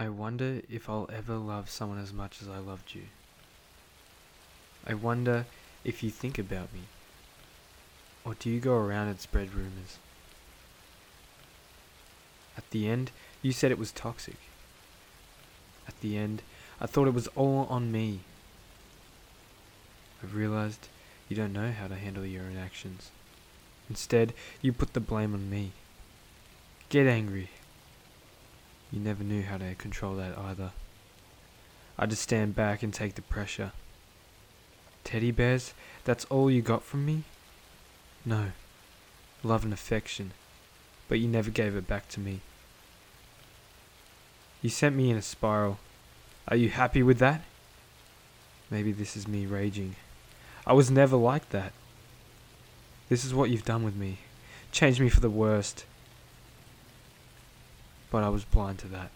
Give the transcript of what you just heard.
I wonder if I'll ever love someone as much as I loved you. I wonder if you think about me. Or do you go around and spread rumors? At the end, you said it was toxic. At the end, I thought it was all on me. I've realized you don't know how to handle your own actions. Instead, you put the blame on me. Get angry. You never knew how to control that either. I just stand back and take the pressure. Teddy bears, that's all you got from me? No. Love and affection. But you never gave it back to me. You sent me in a spiral. Are you happy with that? Maybe this is me raging. I was never like that. This is what you've done with me. Changed me for the worst. But I was blind to that.